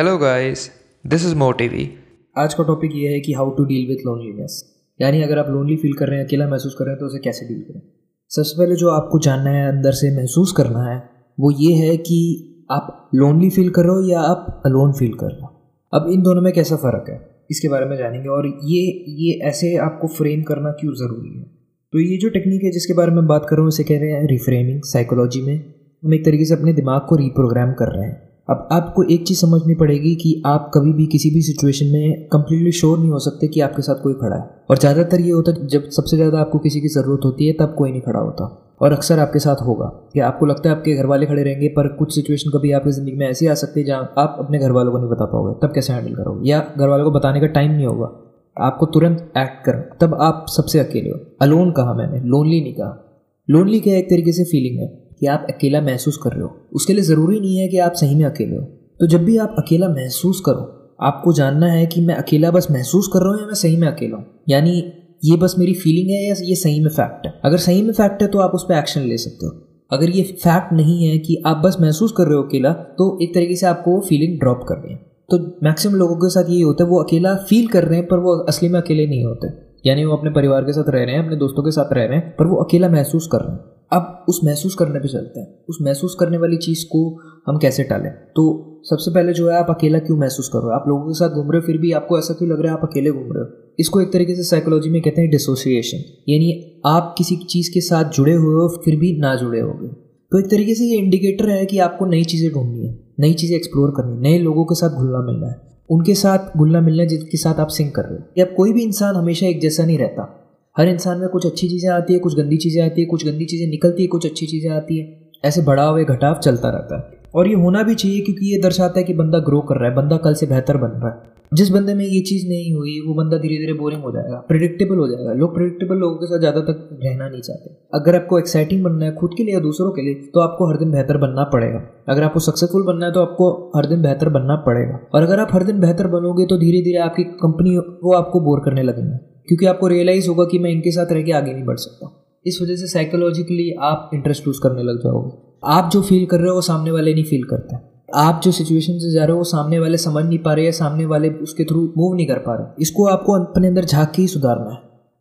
Hello guys this is मोटिवी आज का टॉपिक ये है कि how to deal with loneliness यानी अगर आप लोनली फील कर रहे हैं, अकेला महसूस कर रहे हैं तो उसे कैसे डील करें? सबसे पहले जो आपको जानना है, अंदर से महसूस करना है, वो ये है कि आप लोनली फील कर रहे हो या आप अलोन फील कर रहे हो? अब इन दोनों में कैसा फ़र्क है? इसके बारे में जानेंगे। और ये ये ऐसे आपको फ्रेम करना क्यों ज़रूरी है? तो ये जो टेक्निक है, जिसके बारे में बात कर रहा हूँ इसे कह रहे हैं रिफ्रेमिंग साइकोलॉजी में। हम एक तरीके से अपने दिमाग को रिप्रोग्राम कर रहे हैं। अब आपको एक चीज़ समझनी पड़ेगी कि आप कभी भी किसी भी सिचुएशन में कंप्लीटली श्योर नहीं हो सकते कि आपके साथ कोई खड़ा है। और ज़्यादातर ये होता है जब सबसे ज़्यादा आपको किसी की ज़रूरत होती है, तब कोई नहीं खड़ा होता। और अक्सर आपके साथ होगा। कि आपको लगता है आपके घर वाले खड़े रहेंगे, पर कुछ सिचुएशन कभी आपकी ज़िंदगी में ऐसी आ सकती है जहाँ आप अपने घर वालों को नहीं बता पाओगे। तब कैसे हैंडल करोगे? या घर वालों को बताने का टाइम नहीं होगा। आपको तुरंत एक्ट कर तब आप सबसे अकेले हो। अलोन कहा मैंने? लोनली नहीं कहा। लोनली क्या एक तरीके से फीलिंग है? कि आप अकेला महसूस कर रहे हो। उसके लिए ज़रूरी नहीं है कि आप सही में अकेले हो। तो जब भी आप अकेला महसूस करो, आपको जानना है कि मैं अकेला बस महसूस कर रहा हूँ या मैं सही में अकेला हूँ। यानी ये बस मेरी फीलिंग है या ये सही में फैक्ट है? अगर सही में फैक्ट है तो आप उस पर एक्शन ले सकते हो। अगर ये फैक्ट नहीं है कि आप बस महसूस कर रहे हो अकेला तो एक तरीके से आपको वो फीलिंग ड्रॉप करनी है। तो मैक्सिमम लोगों के साथ यही होता है, वो अकेला फील कर रहे हैं, पर वो असली में अकेले नहीं होते। यानी वो अपने परिवार के साथ रह रहे हैं, अपने दोस्तों के साथ रह रहे हैं, पर वो अकेला महसूस कर रहे हैं। अब उस महसूस करने पे चलते हैं। उस महसूस करने वाली चीज़ को हम कैसे टालें? तो सबसे पहले जो है, आप अकेला क्यों महसूस कर रहे हो? आप लोगों के साथ घूम रहे हो, फिर भी आपको ऐसा क्यों लग रहा है आप अकेले घूम रहे हो? इसको एक तरीके से साइकोलॉजी में कहते हैं डिसोसिएशन यानी आप किसी चीज़ के साथ जुड़े हुए हो, फिर भी ना जुड़े हो तो एक तरीके से ये इंडिकेटर है कि आपको नई चीज़ें ढूंढनी है, नई चीज़ें एक्सप्लोर करनी है, नए लोगों के साथ घुलना मिलना है। उनके साथ घुलना मिलना जिनके साथ आप सिंक कर रहे हो। या कोई भी इंसान हमेशा एक जैसा नहीं रहता। हर इंसान में कुछ अच्छी चीज़ें आती है, कुछ गंदी चीज़ें आती है, कुछ गंदी चीज़ें निकलती है, कुछ अच्छी चीज़ें आती है। ऐसे बढ़ाव या घटाव चलता रहता है। और ये होना भी चाहिए क्योंकि ये दर्शाता है कि बंदा ग्रो कर रहा है, बंदा कल से बेहतर बन रहा है। जिस बंदे में ये चीज़ नहीं हुई, वो बंदा धीरे धीरे बोरिंग हो जाएगा प्रिडिक्टेबल हो जाएगा। लोग प्रिडिक्टेबल लोगों के साथ ज़्यादा तक रहना नहीं चाहते। अगर आपको एक्साइटिंग बनना है खुद के लिए या दूसरों के लिए तो आपको हर दिन बेहतर बनना पड़ेगा। अगर आपको सक्सेसफुल बनना है तो आपको हर दिन बेहतर बनना पड़ेगा। और अगर आप हर दिन बेहतर बनोगे तो धीरे धीरे आपकी कंपनी वो आपको बोर करने लगेंगे। क्योंकि आपको रियलाइज़ होगा कि मैं इनके साथ रह के आगे नहीं बढ़ सकता। इस वजह से साइकोलॉजिकली आप इंटरेस्ट लूज करने लग जाओगे। आप जो फील कर रहे हो वो सामने वाले नहीं फील करते। आप जो सिचुएशन से जा रहे हो वो सामने वाले समझ नहीं पा रहे या सामने वाले उसके थ्रू मूव नहीं कर पा रहे। इसको आपको अपने अंदर झाँक के ही सुधारना है।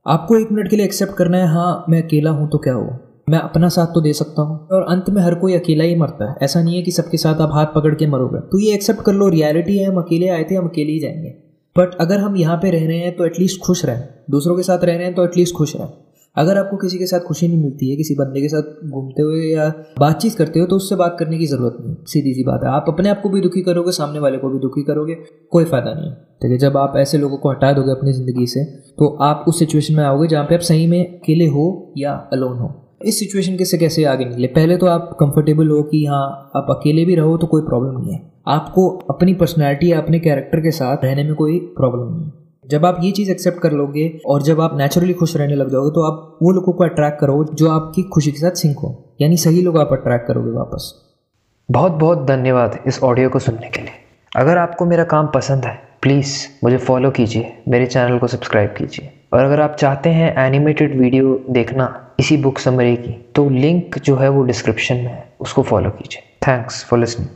आपको एक मिनट के लिए एक्सेप्ट करना है हाँ मैं अकेला हूँ तो क्या हुआ? मैं अपना साथ तो दे सकता हूँ। और अंत में हर कोई अकेला ही मरता है। ऐसा नहीं है कि सबके साथ आप हाथ पकड़ के मरोगे। तो ये एक्सेप्ट कर लो रियलिटी है, हम अकेले आए थे, हम अकेले ही जाएँगे। बट अगर हम यहाँ पे रह रहे हैं तो एटलीस्ट खुश रहें। दूसरों के साथ रह रहे हैं तो एटलीस्ट खुश रहें। अगर आपको किसी के साथ खुशी नहीं मिलती है, किसी बंदे के साथ घूमते हुए या बातचीत करते हो तो उससे बात करने की ज़रूरत नहीं सीधी सी बात है। आप अपने आप को भी दुखी करोगे, सामने वाले को भी दुखी करोगे, कोई फ़ायदा नहीं ठीक है, जब आप ऐसे लोगों को हटा दोगे अपनी ज़िंदगी से तो आप उस सिचुएशन में आओगे जहाँ पे आप सही में अकेले हो या अलोन हो। इस सिचुएशन के से कैसे आगे निकले? पहले तो आप कंफर्टेबल हो कि हाँ आप अकेले भी रहो तो कोई प्रॉब्लम नहीं है। आपको अपनी पर्सनैलिटी या अपने कैरेक्टर के साथ रहने में कोई प्रॉब्लम नहीं जब आप ये चीज़ एक्सेप्ट कर लोगे और जब आप नेचुरली खुश रहने लग जाओगे तो आप वो लोगों को अट्रैक्ट करो जो आपकी खुशी के साथ सिंक हो। यानी सही लोग आप अट्रैक्ट करोगे वापस। बहुत बहुत धन्यवाद इस ऑडियो को सुनने के लिए। अगर आपको मेरा काम पसंद है प्लीज़ मुझे फॉलो कीजिए, मेरे चैनल को सब्सक्राइब कीजिए। और अगर आप चाहते हैं एनिमेटेड वीडियो देखना इसी बुक समरी की तो लिंक जो है वो डिस्क्रिप्शन में है, उसको फॉलो कीजिए। Thanks for listening